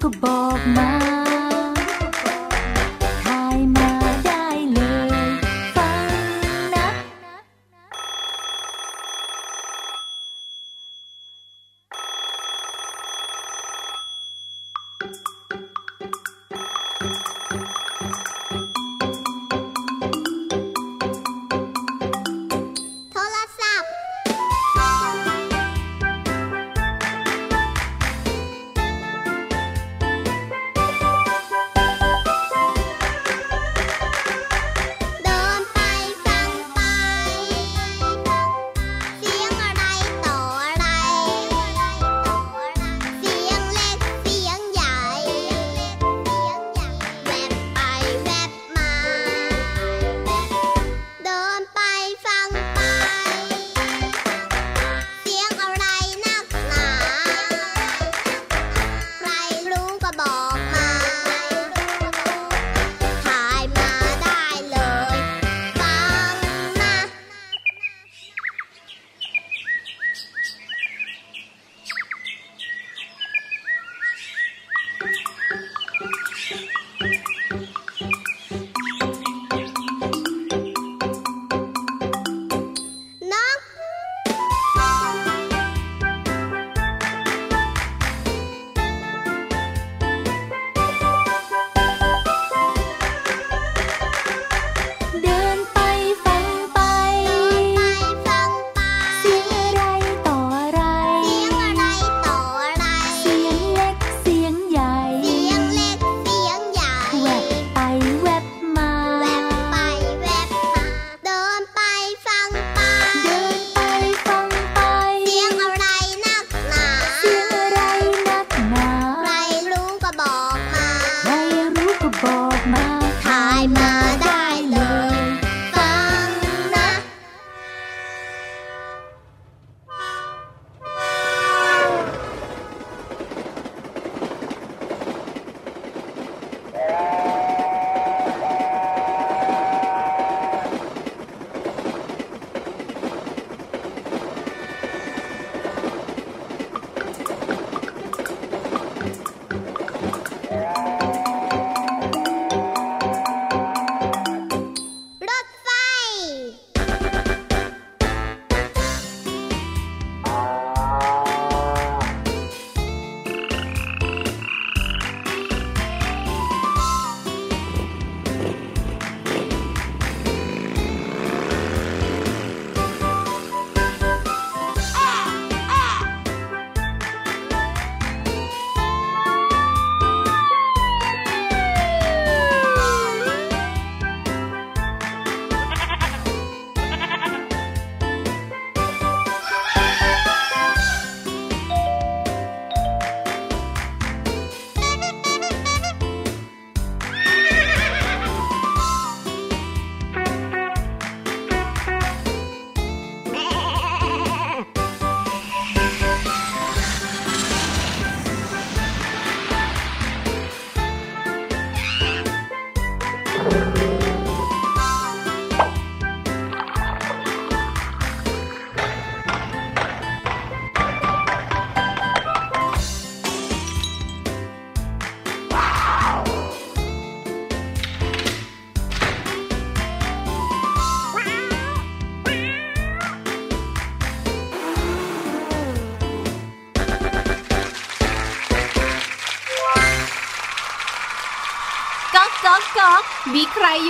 goodbye.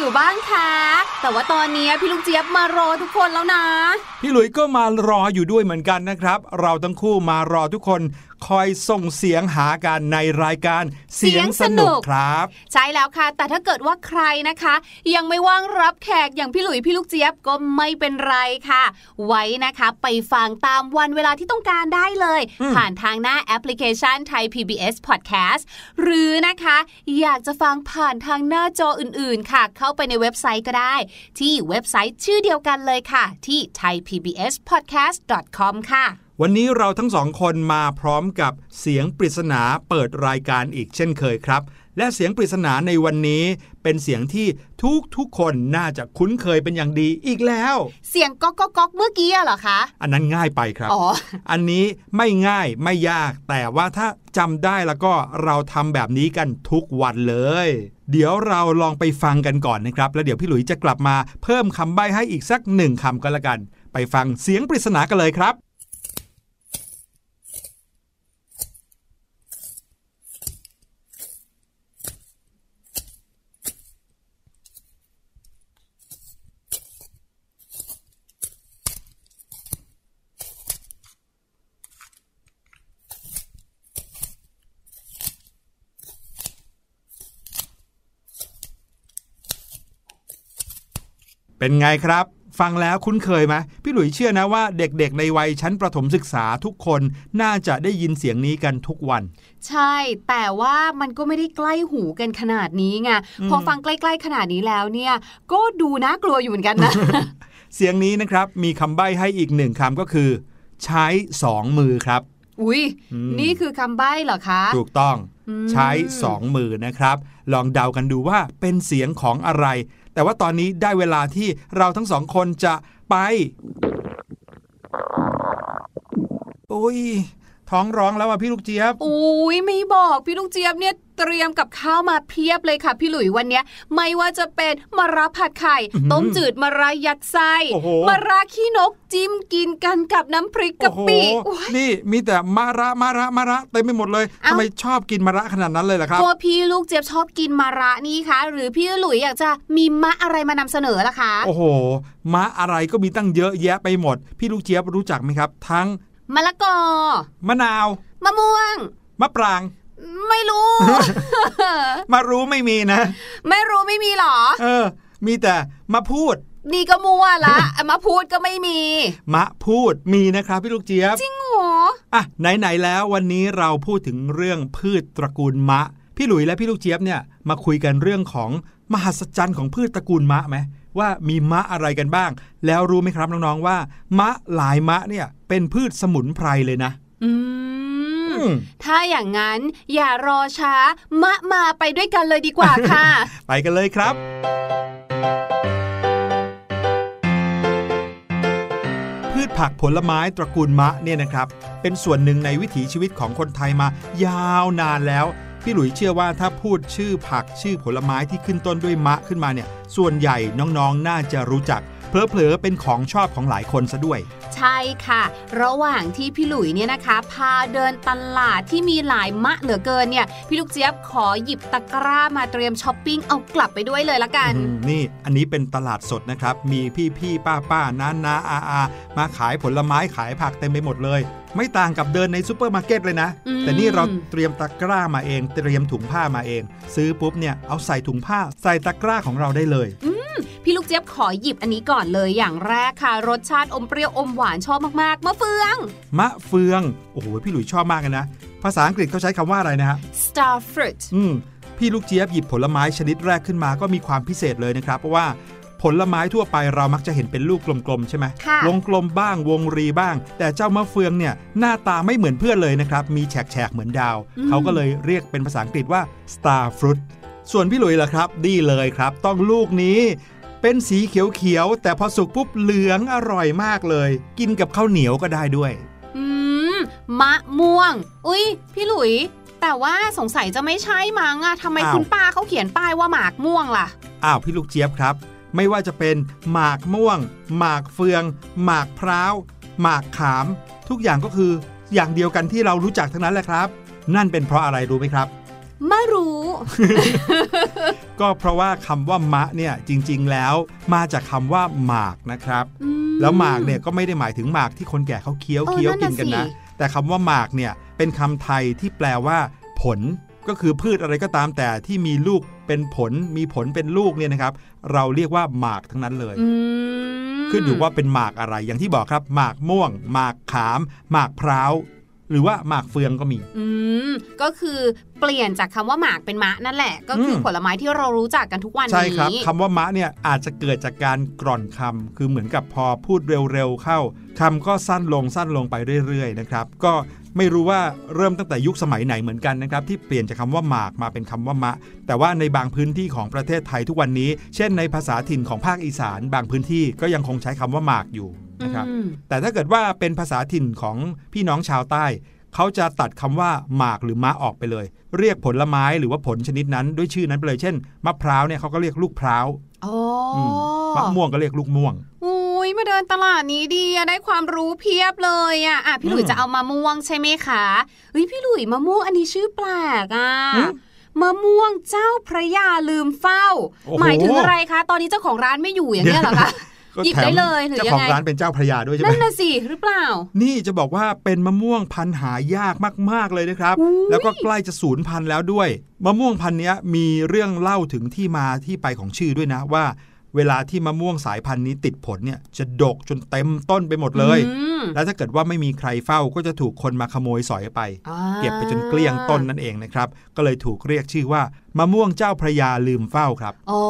อยู่บ้างคะแต่ว่าตอนนี้พี่ลูกเจี๊ยบมารอทุกคนแล้วนะ พี่หลุยก็มารออยู่ด้วยเหมือนกันนะครับ เราทั้งคู่มารอทุกคน คอยส่งเสียงหากันในรายการเสียงสนุกครับ ใช่แล้วค่ะ แต่ถ้าเกิดว่าใครนะคะ ยังไม่ว่างรับแขกอย่างพี่หลุยพี่ลูกเจี๊ยบก็ไม่เป็นไรค่ะ ไว้นะคะไปฟังตามวันเวลาที่ต้องการได้เลยอืมผ่านทางหน้าแอปพลิเคชันไทย PBS Podcast หรือนะคะ อยากจะฟังผ่านทางหน้าจออื่นๆ ค่ะ เข้าไปในเว็บไซต์ก็ได้ ที่เว็บไซต์ชื่อเดียวกันเลยค่ะ ที่ thaipbspodcast.com ค่ะ วันนี้เราทั้งสองคนมาพร้อมกับเสียงปริศนาเปิดรายการอีกเช่นเคยครับ และเสียงปริศนาในวันนี้เป็นเสียงที่ทุกทุกๆคนน่าจะคุ้นเคยเป็นอย่างดีอีกแล้ว เสียงก๊อกก๊อกก๊อกเมื่อกี้อะเหรอคะ อันนั้นง่ายไปครับอ๋ออันนี้ไม่ง่ายไม่ยาก แต่ว่าถ้าจำได้แล้วก็เราทำแบบนี้กันทุกวันเลย เดี๋ยวเราลองไปฟังกันก่อนนะครับ แล้วเดี๋ยวพี่หลุยจะกลับมาเพิ่มคำใบ้ให้อีกสักหนึ่งคำก็แล้วกัน ไปฟังเสียงปริศนากันเลยครับ เป็นไงครับ ฟังแล้วคุ้นเคยไหมพี่หลุยเชื่อนะว่าเด็กๆ ในวัยชั้นประถมศึกษาทุกคนน่าจะได้ยินเสียงนี้กันทุกวัน ใช่ แต่ว่ามันก็ไม่ได้ใกล้หูกันขนาดนี้ไงอืมพอฟังใกล้ๆขนาดนี้แล้วเนี่ย ก็ดูน่ากลัวอยู่เหมือนกันนะ เสียงนี้นะครับมีคำใบ้ให้อีกหนึ่งคำก็คือ ใช้สองมือครับ อุ้ยอืมนี่คือคำใบ้เหรอคะ ถูกต้องอืมใช้สองมือนะครับ ลองเดากันดูว่าเป็นเสียงของอะไร แต่ว่าตอนนี้ได้เวลาที่เราทั้งสองคนจะไป โอ้ย ท้องร้องแล้วอะพี่ลูกเจี๊ยบ อุ้ยไม่บอกพี่ลูกเจี๊ยบเนี่ย เตรียมกับข้าวมาเพียบเลยค่ะ พี่หลุยวันเนี้ยไม่ว่าจะเป็นมะระผัดไข่อื้อหือต้มจืดมะระยัดไส้โอ้โหมะระขี้นกจิ้มกินกันกับน้ำพริกกะโอ้โหปิโอ้ยนี่มีแต่มาระมาระมาระเต็มไปหมดเลยเอ้าทำไมชอบกินมาระขนาดนั้นเลยล่ะครับตัวพี่ลูกเจี๊ยบชอบกินมะระนี่คะหรือพี่หลุยอยากจะมีมะอะไรมานำเสนอล่ะคะโอ้โหมะอะไรก็มีตั้งเยอะแยะไปหมด พี่ลูกเจี๊ยบรู้จักไหมครับ ทั้งมะละกอมะนาว มะม่วง มะปราง ไม่รู้ มารู้ไม่มีนะ ไม่รู้ไม่มีหรอ เออ มีแต่มาพูดนี่ก็มั่วละมาพูดก็ไม่มี มะพูดมีนะครับพี่ลูกเจี๊ยบ จริงเหรอ อะไหนๆแล้ววันนี้เราพูดถึงเรื่องพืชตระกูลมะ พี่หลุยและพี่ลูกเจี๊ยบเนี่ยมาคุยกันเรื่องของมหัศจรรย์ของพืชตระกูลมะไหมว่ามีมะอะไรกันบ้าง แล้วรู้ไหมครับน้องๆว่า มะหลายมะเนี่ยเป็นพืชสมุนไพรเลยนะ อืมอืม ถ้าอย่างนั้นอย่ารอช้ามะมาไปด้วยกันเลยดีกว่าค่ะ ไปกันเลยครับพืชผักผลไม้ตระกูลมะเนี่ยนะครับ เป็นส่วนหนึ่งในวิถีชีวิตของคนไทยมายาวนานแล้ว พี่หลุยเชื่อว่าถ้าพูดชื่อผักชื่อผลไม้ที่ขึ้นต้นด้วยมะขึ้นมาเนี่ย ส่วนใหญ่น้องๆน่าจะรู้จัก เพลอๆเป็นของชอบของหลายคนซะด้วย ใช่ค่ะ ระหว่างที่พี่หลุยเนี่ยนะคะ พาเดินตลาดที่มีหลายมะเหลือเกินเนี่ย พี่ลูกเจี๊ยบขอหยิบตะกร้ามาเตรียมช้อปปิ้งเอากลับไปด้วยเลยละกันอืมนี่อันนี้เป็นตลาดสดนะครับ มีพี่พี่ป้าป้าน้าน้าอาอามาขายผลไม้ขายผักเต็มไปหมดเลย ไม่ต่างกับเดินในซูเปอร์มาร์เก็ตเลยนะอืมแต่นี่เราเตรียมตะกร้ามาเอง เตรียมถุงผ้ามาเอง ซื้อปุ๊บเนี่ยเอาใส่ถุงผ้าใส่ตะกร้าของเราได้เลย พี่ลูกเจี๊ยบขอหยิบอันนี้ก่อนเลยอย่างแรกค่ะ รสชาติอมเปรี้ยวอมหวานชอบมากๆ มะเฟือง มะเฟือง โอ้โห พี่หลุยชอบมากเลยนะ ภาษาอังกฤษเขาใช้คำว่าอะไรนะฮะ star fruit อืมพี่ลูกเจี๊ยบหยิบผลไม้ชนิดแรกขึ้นมาก็มีความพิเศษเลยนะครับเพราะว่าผลไม้ทั่วไปเรามักจะเห็นเป็นลูกกลมๆใช่ไหมค่ะวงกลมบ้างวงรีบ้าง แต่เจ้ามะเฟืองเนี่ยหน้าตาไม่เหมือนเพื่อนเลยนะครับ มีแฉกๆเหมือนดาว เขาก็เลยเรียกเป็นภาษาอังกฤษว่า star fruit ส่วนพี่หลุยล่ะครับ ดีเลยครับ ต้องลูกนี้ เป็นสีเขียวๆแต่พอสุกปุ๊บเหลืองอร่อยมากเลย กินกับข้าวเหนียวก็ได้ด้วย อืมมะม่วง อุ้ยพี่หลุย แต่ว่าสงสัยจะไม่ใช่มั้งอะทำไมอ้าวคุณป้าเขาเขียนป้ายว่าหมากม่วงล่ะอ้าวพี่ลูกเจี๊ยบครับ ไม่ว่าจะเป็นหมากม่วง หมากเฟือง หมากพร้าวหมากขาม ทุกอย่างก็คือ อย่างเดียวกันที่เรารู้จักทั้งนั้นแหละครับ นั่นเป็นเพราะอะไรรู้ไหมครับ ไม่รู้ ก็เพราะว่าคำว่ามะเนี่ยจริง ๆ แล้วมาจากคำว่าหมากนะครับอืมแล้วหมากเนี่ยก็ไม่ได้หมายถึงหมากที่คนแก่เขาเคี้ยวเออเคี้ยวนั่นกินน่ะกันนะสิแต่คำว่าหมากเนี่ยเป็นคำไทยที่แปลว่าผลก็คือพืชอะไรก็ตามแต่ที่มีลูกเป็นผลมีผลเป็นลูกเนี่ยนะครับ เราเรียกว่าหมากทั้งนั้นเลยอืมขึ้นอยู่ว่าเป็นหมากอะไรอย่างที่บอกครับ หมากม่วง หมากขาม หมากพร้าว หรือว่าหมากเฟืองก็มี อืม ก็คือเปลี่ยนจากคำว่าหมากเป็นมะนั่นแหละ ก็คืออมผลไม้ที่เรารู้จักกันทุกวันนี้ ใช่ครับคำว่ามะเนี่ยอาจจะเกิดจากการกร่อนคำคือเหมือนกับพอพูดเร็วๆเข้าคำก็สั้นลงสั้นลงไปเรื่อยๆนะครับ ก็ไม่รู้ว่าเริ่มตั้งแต่ยุคสมัยไหนเหมือนกันนะครับ ที่เปลี่ยนจากคำว่าหมากมาเป็นคำว่ามะ แต่ว่าในบางพื้นที่ของประเทศไทยทุกวันนี้ เช่นในภาษาถิ่นของภาคอีสาน บางพื้นที่ก็ยังคงใช้คำว่าหมากอยู่ นะครับอืมแต่ถ้าเกิดว่าเป็นภาษาถิ่นของพี่น้องชาวใต้ เขาจะตัดคำว่าหมากหรือมะออกไปเลย เรียกผลไม้หรือว่าผลชนิดนั้นด้วยชื่อนั้นไปเลย เช่น มะพร้าวเนี่ยเขาก็เรียกลูกพร้าวอ๋ออืมมะม่วงก็เรียกลูกม่วงอุ้ยมาเดินตลาดนี้ดีอะได้ความรู้เพียบเลยอะอะพี่หลุยอืมจะเอามะม่วงใช่ไหมคะเฮ้ยพี่หลุยมะม่วงอันนี้ชื่อแปลกอะหืมมะม่วงเจ้าพระยาลืมเฝ้าโอ้โหหมายถึงอะไรคะ ตอนนี้เจ้าของร้านไม่อยู่อย่างเงี้ยเหรอคะก็ หยิบแถมได้เลยหรือเจ้ายัของงไงร้านเป็นเจ้าพระยาด้วยใช่ไหมนั่นน่ะสิหรือเปล่า นี่จะบอกว่าเป็นมะม่วงพันธุ์หายากมาก ๆ เลยนะครับอุ๊ยแล้วก็ใกล้จะสูญพันธุ์แล้วด้วย มะม่วงพันธุ์เนี้ยมีเรื่องเล่าถึงที่มาที่ไปของชื่อด้วยนะว่า เวลาที่มะม่วงสายพันธุ์นี้ติดผลเนี่ยจะดกจนเต็มต้นไปหมดเลยอืมแล้วถ้าเกิดว่าไม่มีใครเฝ้าก็จะถูกคนมาขโมยสอยไปอ่าเก็บไปจนเกลี้ยงต้นนั่นเองนะครับ ก็เลยถูกเรียกชื่อว่ามะม่วงเจ้าพระยาลืมเฝ้าครับ อ๋อ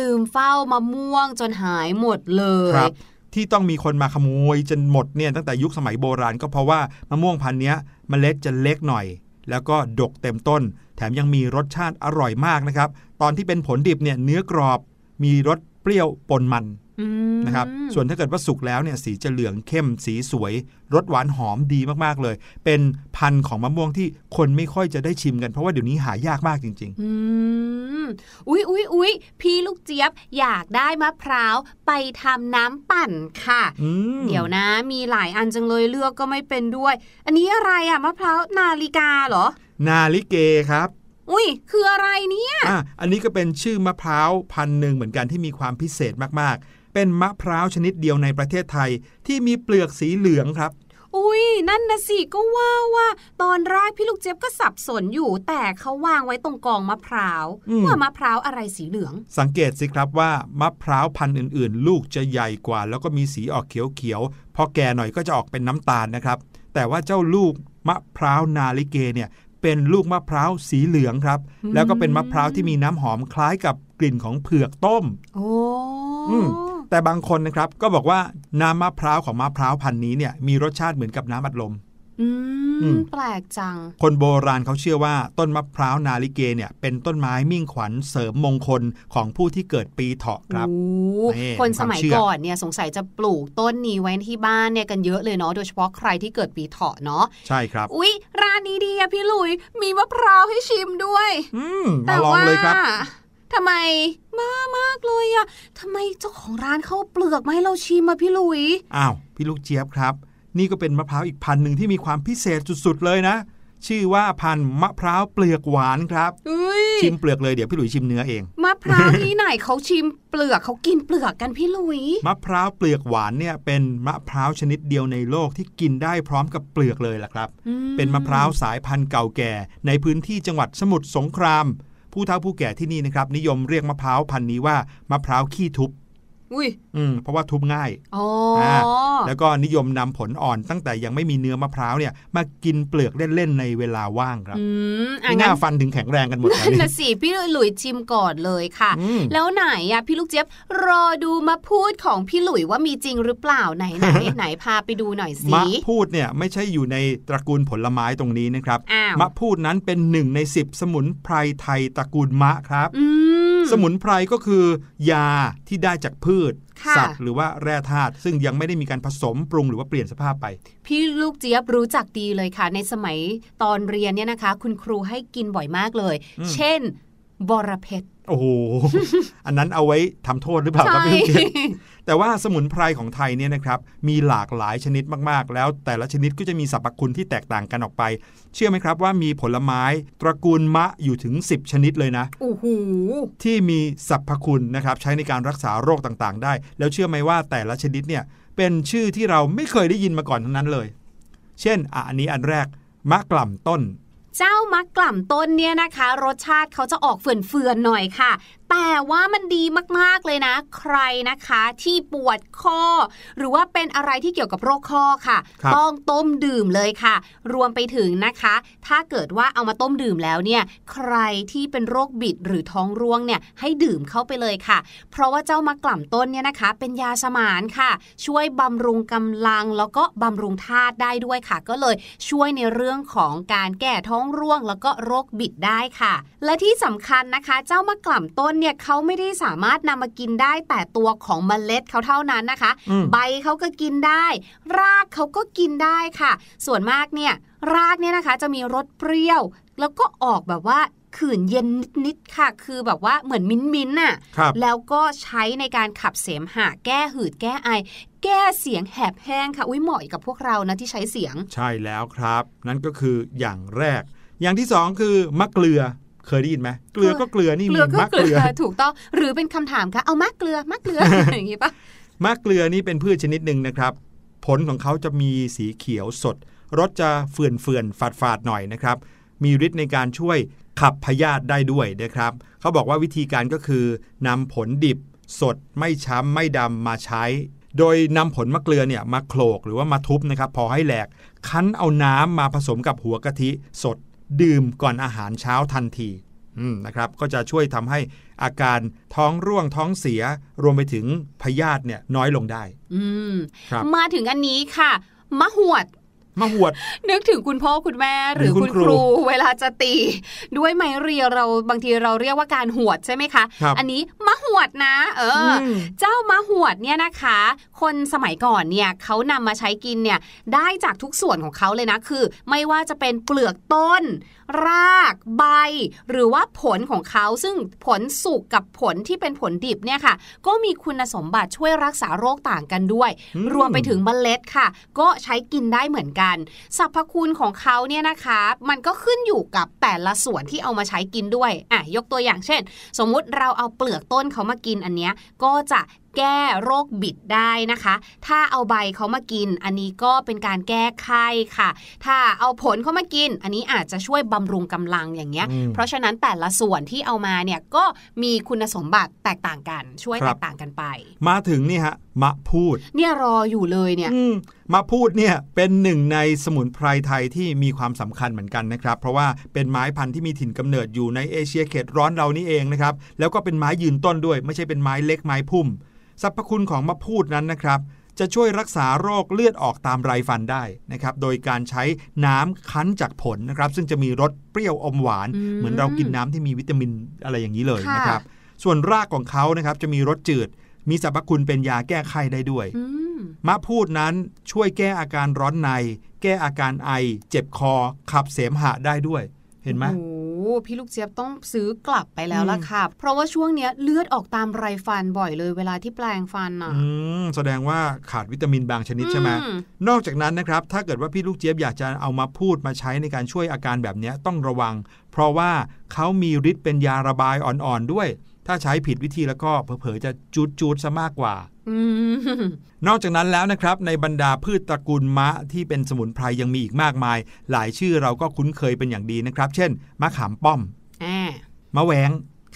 ลืมเฝ้ามะม่วงจนหายหมดเลยครับที่ต้องมีคนมาขโมยจนหมดเนี่ยตั้งแต่ยุคสมัยโบราณก็เพราะว่ามะม่วงพันธุ์เนี้ยเมล็ดจะเล็กหน่อย แล้วก็ดกเต็มต้น แถมยังมีรสชาติอร่อยมากนะครับ ตอนที่เป็นผลดิบเนี่ยเนื้อกรอบ มีรสเปรี้ยวปนมันอืมนะครับ ส่วนถ้าเกิดว่าสุกแล้วเนี่ยสีจะเหลืองเข้มสีสวยรสหวานหอมดีมากๆเลย เป็นพันธุ์ของมะม่วงที่คนไม่ค่อยจะได้ชิมกันเพราะว่าเดี๋ยวนี้หายากมากจริงอืมอุ๊ยอุ๊ยอุ๊ยพี่ลูกเจี๊ยบอยากได้มะพร้าวไปทำน้ำปั่นค่ะๆอืม เดี๋ยวนะมีหลายอันจังเลยเลือกก็ไม่เป็นด้วย อันนี้อะไรอะมะพร้าวนาฬิกาเหรอ นาลิเกครับ อุ้ยคืออะไรเนี่ยอะอันนี้ก็เป็นชื่อมะพร้าวพันธุ์หนึ่งเหมือนกันที่มีความพิเศษมากๆ เป็นมะพร้าวชนิดเดียวในประเทศไทย ที่มีเปลือกสีเหลืองครับอุ้ยนั่นนะสิก็ว่าว่า ตอนแรกพี่ลูกเจี๊ยบก็สับสนอยู่ แต่เขาวางไว้ตรงกองมะพร้าวอืมว่ามะพร้าวอะไรสีเหลือง สังเกตสิครับว่ามะพร้าวพันธุ์อื่น ๆ ลูกจะใหญ่กว่า แล้วก็มีสีออกเขียวๆพอแก่หน่อยก็จะออกเป็นน้ำตาลนะครับ แต่ว่าเจ้าลูกมะพร้าวนาลิเกเนี่ย เป็นลูกมะพร้าวสีเหลืองครับอืมแล้วก็เป็นมะพร้าวที่มีน้ำหอมคล้ายกับกลิ่นของเผือกต้มโอ้อืมแต่บางคนนะครับก็บอกว่าน้ำมะพร้าวของมะพร้าวพันธุ์นี้เนี่ยมีรสชาติเหมือนกับน้ำอัดลม อือืมมแปลกจัง คนโบราณเขาเชื่อว่าต้นมะพร้าวนาลิเกเนี่ย เป็นต้นไม้มิ่งขวัญเสริมมงคลของผู้ที่เกิดปีเถาะครับโอ้นี่คนสมัยความเชื่อก่อนเนี่ยสงสัยจะปลูกต้นนี้ไว้ที่บ้านเนี่ยกันเยอะเลยเนาะโดยเฉพาะใครที่เกิดปีเถาะเนาะใช่ครับ อุ๊ย ร้านนี้ดีอะพี่หลุยมีมะพร้าวให้ชิมด้วย อืมแต่มาลองว่าเลยครับทำไมมามากเลยอะทำไมเจ้าของร้านเขาเอาเปลือกมาให้เราชิมอะพี่หลุยอ้าวพี่ลูกเจี๊ยบครับ นี่ก็เป็นมะพร้าวอีกพันธุ์หนึ่งที่มีความพิเศษสุดๆเลยนะ ชื่อว่าพันธุ์มะพร้าวเปลือกหวานครับอุ้ยชิมเปลือกเลยเดี๋ยวพี่หลุยชิมเนื้อเองมะพร้าวที่ไหนเขาชิมเปลือกเขากินเปลือกกันพี่หลุยมะพร้าวเปลือกหวานเนี่ยเป็นมะพร้าวชนิดเดียวในโลกที่กินได้พร้อมกับเปลือกเลยล่ะครับอืมเป็นมะพร้าวสายพันธุ์เก่าแก่ ในพื้นที่จังหวัดสมุทรสงคราม ผู้เฒ่าผู้แก่ที่นี่นะครับนิยมเรียกมะพร้าวพันธุ์นี้ว่ามะพร้าวขี้ทุบ อุ้ยอืมเพราะว่าทุบง่ายอ๋ออาแล้วก็นิยมนำผลอ่อนตั้งแต่ยังไม่มีเนื้อมะพร้าวเนี่ย มากินเปลือกเล่น ๆ ในเวลาว่างครับอืมอะที่หงั้น้านฟันถึงแข็งแรงกันหมดแล้วนั่นนี่นะสิพี่หลุยชิมก่อนเลยค่ะอืมแล้วไหนอะพี่ลูกเจี๊ยบรอดูมาพูดของพี่หลุยว่ามีจริงหรือเปล่าไหนไหนไหนพาไปดูหน่อยสิมะพูดเนี่ยไม่ใช่อยู่ในตระกูลผลไม้ตรงนี้นะครับอ้าวมะพูดนั้นเป็นหนึ่งในสิบสมุนไพรไทยตระกูลมะครับ อืม สมุนไพรก็คือยาที่ได้จากพืชค่ะสัตว์หรือว่าแร่ธาตุซึ่งยังไม่ได้มีการผสมปรุงหรือว่าเปลี่ยนสภาพไป พี่ลูกเจี๊ยบรู้จักดีเลยค่ะ ในสมัยตอนเรียนเนี่ยนะคะ คุณครูให้กินบ่อยมากเลยอืมเช่นบอระเพ็ด โอ้โห อันนั้นเอาไว้ทำโทษหรือเปล่าครับใช่พี่ลูกเจี๊ยบแต่ว่าสมุนไพรของไทยเนี่ยนะครับ มีหลากหลายชนิดมากๆ แล้วแต่ละชนิดก็จะมีสรรพคุณที่แตกต่างกันออกไป เชื่อไหมครับว่ามีผลไม้ตระกูลมะอยู่ถึง 10 ชนิดเลยนะโอ้โหที่มีสรรพคุณนะครับใช้ในการรักษาโรคต่างๆ ได้ แล้วเชื่อไหมว่าแต่ละชนิดเนี่ยเป็นชื่อที่เราไม่เคยได้ยินมาก่อนทั้งนั้นเลย เช่นอะอันนี้อันแรกมะกล่ำต้น เจ้ามักกล่ำต้นเนี่ยนะคะ รสชาติเขาจะออกเฟื่อนๆหน่อยค่ะ แต่ว่ามันดีมากๆเลยนะ ใครนะคะที่ปวดข้อ หรือว่าเป็นอะไรที่เกี่ยวกับโรคข้อค่ะครับต้องต้มดื่มเลยค่ะ รวมไปถึงนะคะ ถ้าเกิดว่าเอามาต้มดื่มแล้วเนี่ยใครที่เป็นโรคบิดหรือท้องร่วงเนี่ยให้ดื่มเข้าไปเลยค่ะ เพราะว่าเจ้ามะกล่ำต้นเนี่ยนะคะ เป็นยาสมานค่ะ ช่วยบำรุงกำลังแล้วก็บำรุงธาตุได้ด้วยค่ะ ก็เลยช่วยในเรื่องของการแก้ท้องร่วง แล้วก็โรคบิดได้ค่ะ และที่สำคัญนะคะ เจ้ามะกล่ำต้นเนี่ยเขาไม่ได้สามารถนำมากินได้แต่ตัวของเมล็ดเขาเท่านั้นนะคะอืมใบเขาก็กินได้ รากเขาก็กินได้ค่ะ ส่วนมากเนี่ยรากเนี่ยนะคะจะมีรสเปรี้ยว แล้วก็ออกแบบว่าขื่นเย็นนิดๆค่ะ คือแบบว่าเหมือนมิ้นมิ้นท์น่ะครับแล้วก็ใช้ในการขับเสมหะ แก้หืดแก้ไอ แก้เสียงแหบแห้งค่ะ อุ้ยเหมาะกับพวกเรานะที่ใช้เสียง ใช่แล้วครับ นั่นก็คืออย่างแรก อย่างที่สองคือมะเกลือ เคยได้ยินไหมเกลือก็เกลือนี่เกมีลือก็มะเกเกลืลืออถูกต้องหรือเป็นคำถามคะเอามะเกลือมะเกลืออย่างงี้ปะมะเกลือนี่เป็นพืชชนิดหนึ่งนะครับ ผลของเขาจะมีสีเขียวสดรสจะเฟื่อนเฟื่อนฝาดฝาดๆหน่อยนะครับ มีฤทธิ์ในการช่วยขับพยาธิได้ด้วยนะครับ เขาบอกว่าวิธีการก็คือนำผลดิบ สดไม่ช้ำไม่ดำมาใช้ โดยนำผลมะเกลือเนี่ยมาโขลกหรือว่ามาทุบนะครับ พอให้แหลก คั้นเอาน้ำมาผสมกับหัวกะทิสด ดื่มก่อนอาหารเช้าทันทีอืมนะครับก็จะช่วยทำให้อาการท้องร่วงท้องเสีย รวมไปถึงพยาธิเนี่ยน้อยลงได้อืมครับมาถึงอันนี้ค่ะมะหวด มะหวด นึกถึงคุณพ่อคุณแม่หรือหรือคุคุณณคครูรู เวลาจะตี ด้วยไม้เรียวเราบางทีเราเรียกว่าการหวดใช่ไหมคะครับอันนี้มะหวดนะ เอออมเจ้ามะหวดเนี่ยนะคะ คนสมัยก่อนเนี่ยเขานำมาใช้กินเนี่ยได้จากทุกส่วนของเขาเลยนะคือ ไม่ว่าจะเป็นเปลือกต้น รากใบ หรือว่าผลของเขาซึ่งผลสุกกับผลที่เป็นผลดิบเนี่ยค่ะ ก็มีคุณสมบัติช่วยรักษาโรคต่างกันด้วยอืมรวมไปถึงเมล็ดค่ะ ก็ใช้กินได้เหมือนกันสรรพคุณของเขาเนี่ยนะคะ มันก็ขึ้นอยู่กับแต่ละส่วนที่เอามาใช้กินด้วยอะยกตัวอย่างเช่น สมมุติเราเอาเปลือกต้นเขามากินอันเนี้ยก็จะแก้โรคบิดได้นะคะ ถ้าเอาใบเขามากิน อันนี้ก็เป็นการแก้ไข้ค่ะ ถ้าเอาผลเขามากิน อันนี้อาจจะช่วยบำรุงกำลังอย่างเงี้ยอืมเพราะฉะนั้นแต่ละส่วนที่เอามาเนี่ยก็มีคุณสมบัติแตกต่างกัน ช่วยครัแตบกต่างกันไป มาถึงนี่ฮะมะพูด เนี่ยรออยู่เลยเนี่ยอืมมาพูดเนี่ยเป็นหนึ่งในสมุนไพรไทยที่มีความสำคัญเหมือนกันนะครับ เพราะว่าเป็นไม้พันธุ์ที่มีถิ่นกำเนิดอยู่ในเอเชียเขตร้อนเรานี่เองนะครับ แล้วก็เป็นไม้ยืนต้นด้วย ไม่ใช่เป็นไม้เล็กไม้พุ่ม สรรพคุณของมะพูดนั้นนะครับ จะช่วยรักษาโรคเลือดออกตามไรฟันได้นะครับ โดยการใช้น้ำคั้นจากผลนะครับ ซึ่งจะมีรสเปรี้ยวอมหวานอืมเหมือนเรากินน้ำที่มีวิตามินอะไรอย่างนี้เลยค่ะนะครับ ส่วนรากของเขานะครับจะมีรสจืด มีสรรพคุณเป็นยาแก้ไข้ได้ด้วยอืมมะพูดนั้นช่วยแก้อาการร้อนใน แก้อาการไอ เจ็บคอ ขับเสมหะได้ด้วย เห็นไหมโอ้โห พี่ลูกเจี๊ยบต้องซื้อกลับไปแล้วล่ะอืมค่ะ เพราะว่าช่วงเนี้ยเลือดออกตามไรฟันบ่อยเลยเวลาที่แปลงฟันอะอืมแสดงว่าขาดวิตามินบางชนิดใช่ไหมอืมนอกจากนั้นนะครับถ้าเกิดว่าพี่ลูกเจี๊ยบอยากจะเอามาพูดมาใช้ในการช่วยอาการแบบเนี้ยต้องระวัง เพราะว่าเขามีฤทธิ์เป็นยาระบายอ่อนๆด้วย ถ้าใช้ผิดวิธีแล้วก็เผลอๆจะจูดจูดๆซะมากกว่าอืมนอกจากนั้นแล้วนะครับ ในบรรดาพืชตระกูลมะที่เป็นสมุนไพรยังมีอีกมากมาย หลายชื่อเราก็คุ้นเคยเป็นอย่างดีนะครับ เช่น มะขามป้อมอ่ามะแหวง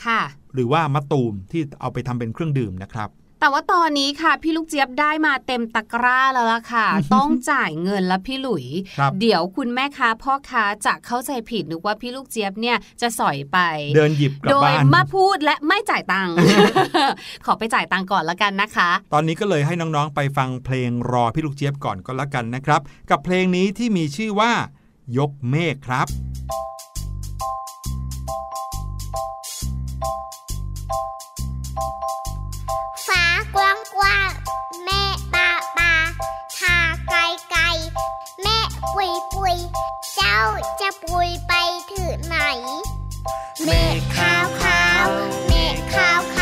ค่ะ หรือว่ามะตูมที่เอาไปทำเป็นเครื่องดื่มนะครับ แต่ว่าตอนนี้ค่ะ พี่ลูกเจี๊ยบได้มาเต็มตะกร้าแล้วล่ะค่ะ ต้องจ่ายเงินแล้วพี่หลุยครับเดี๋ยวคุณแม่ค้าพ่อค้าจะเข้าใจผิดนึกว่าพี่ลูกเจี๊ยบเนี่ยจะสอยไป เดินหยิบกลับโดยบ้านมาพูดและไม่จ่ายตังค์ขอไปจ่ายตังค์ก่อนละกันนะคะ ตอนนี้ก็เลยให้น้องๆไปฟังเพลงรอพี่ลูกเจี๊ยบก่อนก็แล้วกันนะครับ กับเพลงนี้ที่มีชื่อว่ายกเมฆครับ กว้างกว้างแม่ปาปาทาไกลไกลแม่ปุยปุยเจ้าจะปุยไปถือไหน เมฆขาวขาวเมฆขาว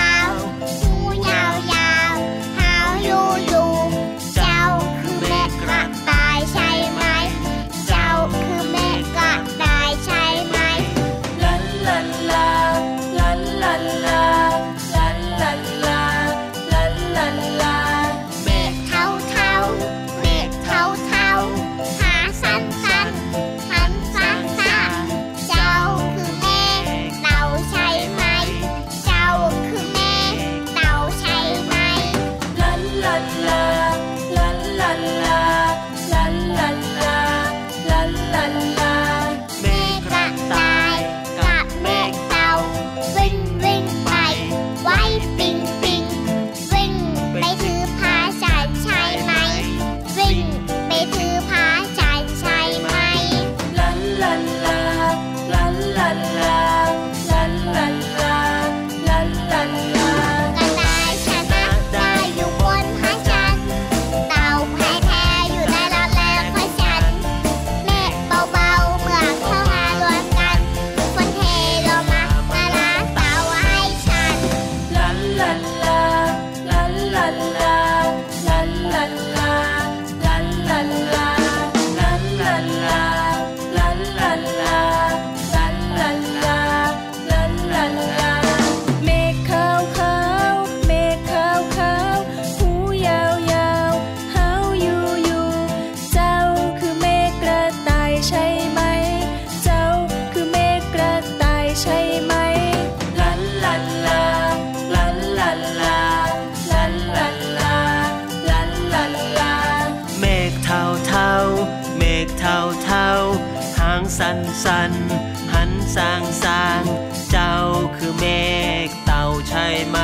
ไหม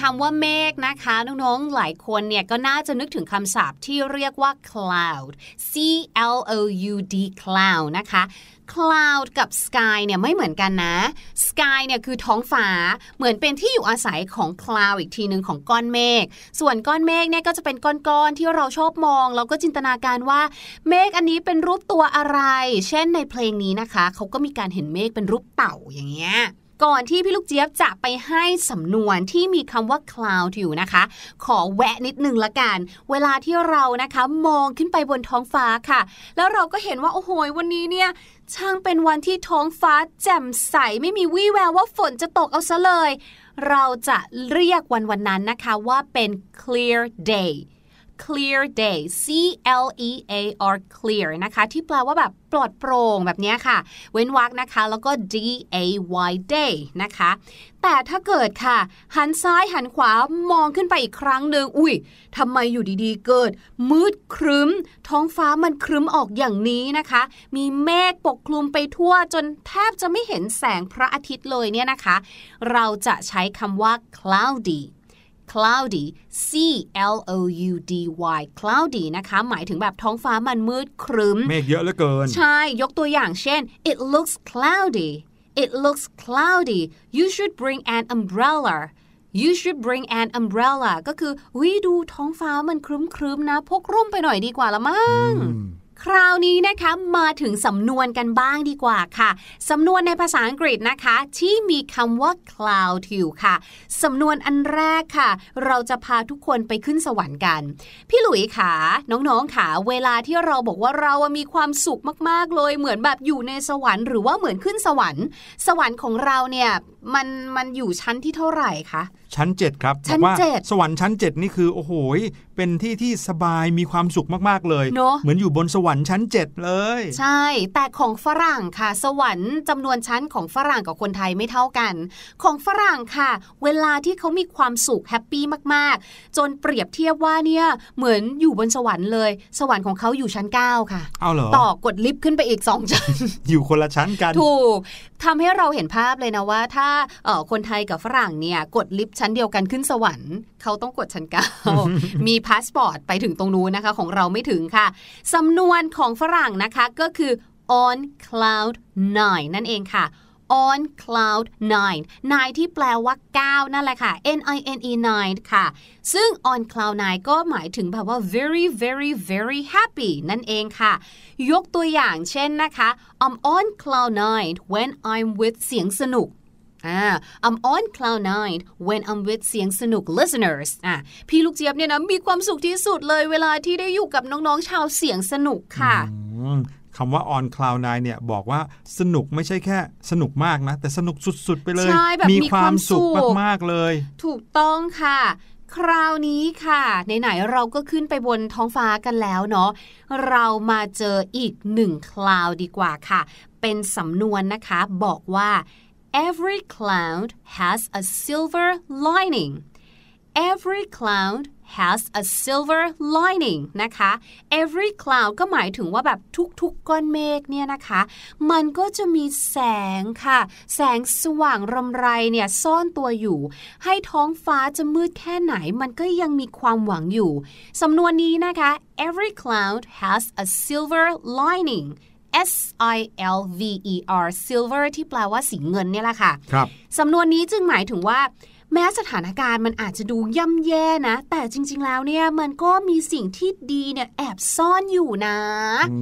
คำว่าเมฆนะคะ น้องๆ หลายคนเนี่ยก็น่าจะนึกถึงคำศัพท์ที่เรียกว่า cloud c l o u d cloud นะคะ cloud กับ sky เนี่ยไม่เหมือนกันนะ sky เนี่ยคือท้องฟ้าเหมือนเป็นที่อยู่อาศัยของ cloud อีกทีหนึ่งของก้อนเมฆส่วนก้อนเมฆเนี่ยก็จะเป็นก้อนๆที่เราชอบมองแล้วก็จินตนาการว่าเมฆอันนี้เป็นรูปตัวอะไร เช่นในเพลงนี้นะคะ เขาก็มีการเห็นเมฆเป็นรูปเต่าอย่างเงี้ย ก่อนที่พี่ลูกเจี๊ยบจะไปให้สำนวนที่มีคำว่า cloud อยู่นะคะ ขอแวะนิดนึงละกัน เวลาที่เรานะคะมองขึ้นไปบนท้องฟ้าค่ะ แล้วเราก็เห็นว่าโอ้โหวันนี้เนี่ยช่างเป็นวันที่ท้องฟ้าแจ่มใสไม่มีวี่แววว่าฝนจะตกเอาซะเลย เราจะเรียกวันวันนั้นนะคะว่าเป็น clear day clear day C L E A R clear นะคะ ที่แปลว่าแบบปลอดโปร่งแบบนี้ค่ะ เว้นวรรคนะคะ แล้วก็ D A Y day นะคะ แต่ถ้าเกิดค่ะ หันซ้ายหันขวามองขึ้นไปอีกครั้งหนึ่งอุ้ยทำไมอยู่ดีๆ เกิด มืดครึ้ม ท้องฟ้ามันครึ้มออกอย่างนี้นะคะ มีเมฆปกคลุมไปทั่วจนแทบจะไม่เห็นแสงพระอาทิตย์เลยเนี่ยนะคะ เราจะใช้คำว่า cloudy cloudy C L O U D Y cloudy นะคะ หมายถึงแบบท้องฟ้ามันมืดครึ้ม เมฆเยอะเหลือเกิน ใช่ ยกตัวอย่างเช่น it looks cloudy it looks cloudy you should bring an umbrella you should bring an umbrella ก็คือวิดูท้องฟ้ามันครึ้มๆนะ พกร่มไปหน่อยดีกว่าละมั้ง คราวนี้นะคะมาถึงสำนวนกันบ้างดีกว่าค่ะ สำนวนในภาษาอังกฤษนะคะ ที่มีคำว่า cloud อยู่ค่ะ สำนวนอันแรกค่ะ เราจะพาทุกคนไปขึ้นสวรรค์กัน พี่หลุยขาน้องๆขาเวลาที่เราบอกว่าเราอะมีความสุขมากๆเลย เหมือนแบบอยู่ในสวรรค์หรือว่าเหมือนขึ้นสวรรค์ สวรรค์ของเราเนี่ยมันมันอยู่ชั้นที่เท่าไหร่คะชั้น 7 ครับชั้นบอกว่าเจ็ดสวรรค์ชั้น 7 นี่คือโอ้โหยเป็นที่ที่สบายมีความสุขมากๆเลยเนอะเหมือนอยู่บนสวรรค์ชั้น 7 เลย ใช่ แต่ของฝรั่งค่ะ สวรรค์จำนวนชั้นของฝรั่งกับคนไทยไม่เท่ากัน ของฝรั่งค่ะ เวลาที่เขามีความสุข happy มากๆ จนเปรียบเทียบว่าเนี่ยเหมือนอยู่บนสวรรค์เลย สวรรค์ของเขาอยู่ชั้น 9 ค่ะเอาเหรอต่อกดลิฟต์ขึ้นไปอีก 2 ชั้น อยู่คนละชั้นกัน ถูกทำให้เราเห็นภาพเลยนะว่า ถ้าเอ่อคนไทยกับฝรั่งเนี่ยกดลิฟต์ชั้นเดียวกันขึ้นสวรรค์เขาต้องกดชั้นเก้ามีพาสปอร์ตไปถึงตรงนู้นนะคะ ของเราไม่ถึงค่ะสำนวนของฝรั่งนะคะก็คือ on cloud nine นั่นเองค่ะ on cloud nine nine ที่แปลว่า 9 นั่นแหละค่ะ n i n e nine ค่ะ ซึ่ง on cloud nine ก็หมายถึงแบบว่า very very very happy นั่นเองค่ะ ยกตัวอย่างเช่นนะคะ I'm on cloud nine when I'm with เสียงสนุก อ่า I'm on cloud nine when I'm with เสียงสนุก listeners อะพี่ลูกเจี๊ยบเนี่ยนะมีความสุขที่สุดเลยเวลาที่ได้อยู่กับน้องๆชาวเสียงสนุกค่ะอืมคำว่า on cloud nine เนี่ยบอกว่าสนุกไม่ใช่แค่สนุกมากนะ แต่สนุกสุด ๆ ไปเลยใช่แบบมีความสุขมากๆเลย ถูกต้องค่ะคราวนี้ค่ะไหนๆเราก็ขึ้นไปบนท้องฟ้ากันแล้วเนาะเรามาเจออีกหนึ่งคลาวดีกว่าค่ะ เป็นสำนวนนะคะ บอกว่า every cloud has a silver lining every cloud has a silver lining นะคะ every cloud ก็หมายถึงว่าแบบทุกๆก้อนเมฆเนี่ยนะคะ มันก็จะมีแสงค่ะ แสงสว่างรำไรเนี่ยซ่อนตัวอยู่ ให้ท้องฟ้าจะมืดแค่ไหนมันก็ยังมีความหวังอยู่ สำนวนนี้นะคะ every cloud has a silver lining S I L V E R silver ที่แปลว่าสีเงินเนี่ยแหละค่ะครับสำนวนนี้จึงหมายถึงว่าแม้สถานการณ์มันอาจจะดูย่ำแย่นะ แต่จริง ๆ แล้วเนี่ยมันก็มีสิ่งที่ดีเนี่ยแอบซ่อนอยู่นะอื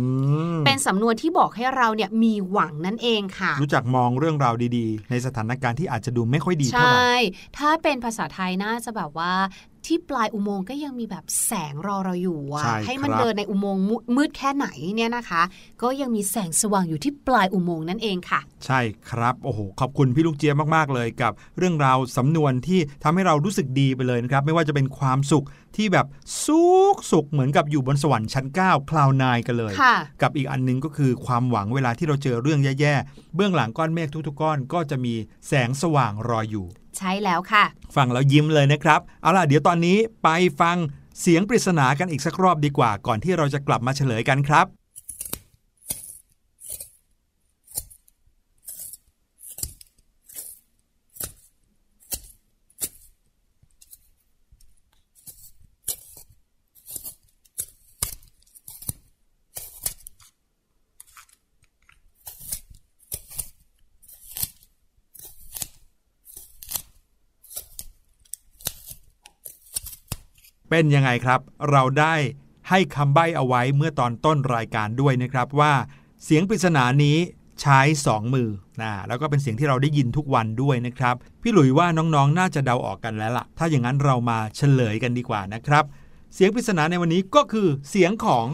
มเป็นสำนวนที่บอกให้เราเนี่ยมีหวังนั่นเองค่ะ รู้จักมองเรื่องราวดีๆ ในสถานการณ์ที่อาจจะดูไม่ค่อยดีใชเท่าไหร่่ถ้าเป็นภาษาไทยน่าจะแบบว่า ที่ปลายอุโมงค์ก็ยังมีแบบแสงรอเราอยู่อะใช่ให้มันครับ เดินในอุโมงค์มืดมืดแค่ไหนเนี่ยนะคะ ก็ยังมีแสงสว่างอยู่ที่ปลายอุโมงค์นั่นเองค่ะ ใช่ครับโอ้โหขอบคุณพี่ลูกเจี๊ยบมากๆเลยกับ เรื่องราวสำนวนที่ทำให้เรารู้สึกดีไปเลยนะครับ ไม่ว่าจะเป็นความสุข ที่แบบสุขสุขเหมือนกับอยู่บนสวรรค์ชั้น 9 คลาวนายกันเลยค่ะกับอีกอันหนึงก็คือความหวังเวลาที่เราเจอเรื่องแย่ๆ เบื้องหลังก้อนเมฆทุกๆก้อนก็จะมีแสงสว่างรออยู่ ใช่แล้วค่ะ ฟังแล้วยิ้มเลยนะครับ เอาล่ะเดี๋ยวตอนนี้ไปฟังเสียงปริศนากันอีกสักรอบดีกว่า ก่อนที่เราจะกลับมาเฉลยกันครับ เป็นยังไงครับ เราได้ให้คำใบ้เอาไว้เมื่อตอนต้นรายการด้วยนะครับว่า เสียงปริศนานี้ใช้สองมือนะแล้วก็เป็นเสียงที่เราได้ยินทุกวันด้วยนะครับ พี่หลุยว่าน้องๆน่าจะเดาออกกันแล้วล่ะ ถ้าอย่างนั้นเรามาเฉลยกันดีกว่านะครับ เสียงปริศนาในวันนี้ก็คือเสียงของ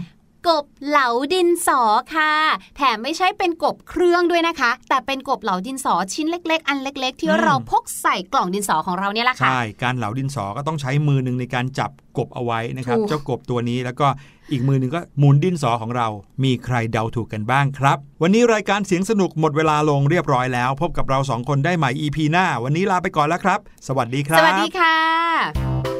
กบเหลาดินสอค่ะ แถมไม่ใช่เป็นกบเครื่องด้วยนะคะ แต่เป็นกบเหลาดินสอชิ้นเล็ก ๆ อันเล็ก ๆ ที่อืมเราพกใส่กล่องดินสอของเราเนี่ยแหละค่ะใช่การเหลาดินสอก็ต้องใช้มือหนึ่งในการจับกบเอาไว้นะครับถูกเจ้ากบตัวนี้แล้วก็อีกมือหนึ่งก็หมุนดินสอของเรา มีใครเดาถูกกันบ้างครับ วันนี้รายการเสียงสนุกหมดเวลาลงเรียบร้อยแล้ว พบกับเราสองคนได้ใหม่ EP หน้า วันนี้ลาไปก่อนแล้วครับ สวัสดีครับ สวัสดีค่ะ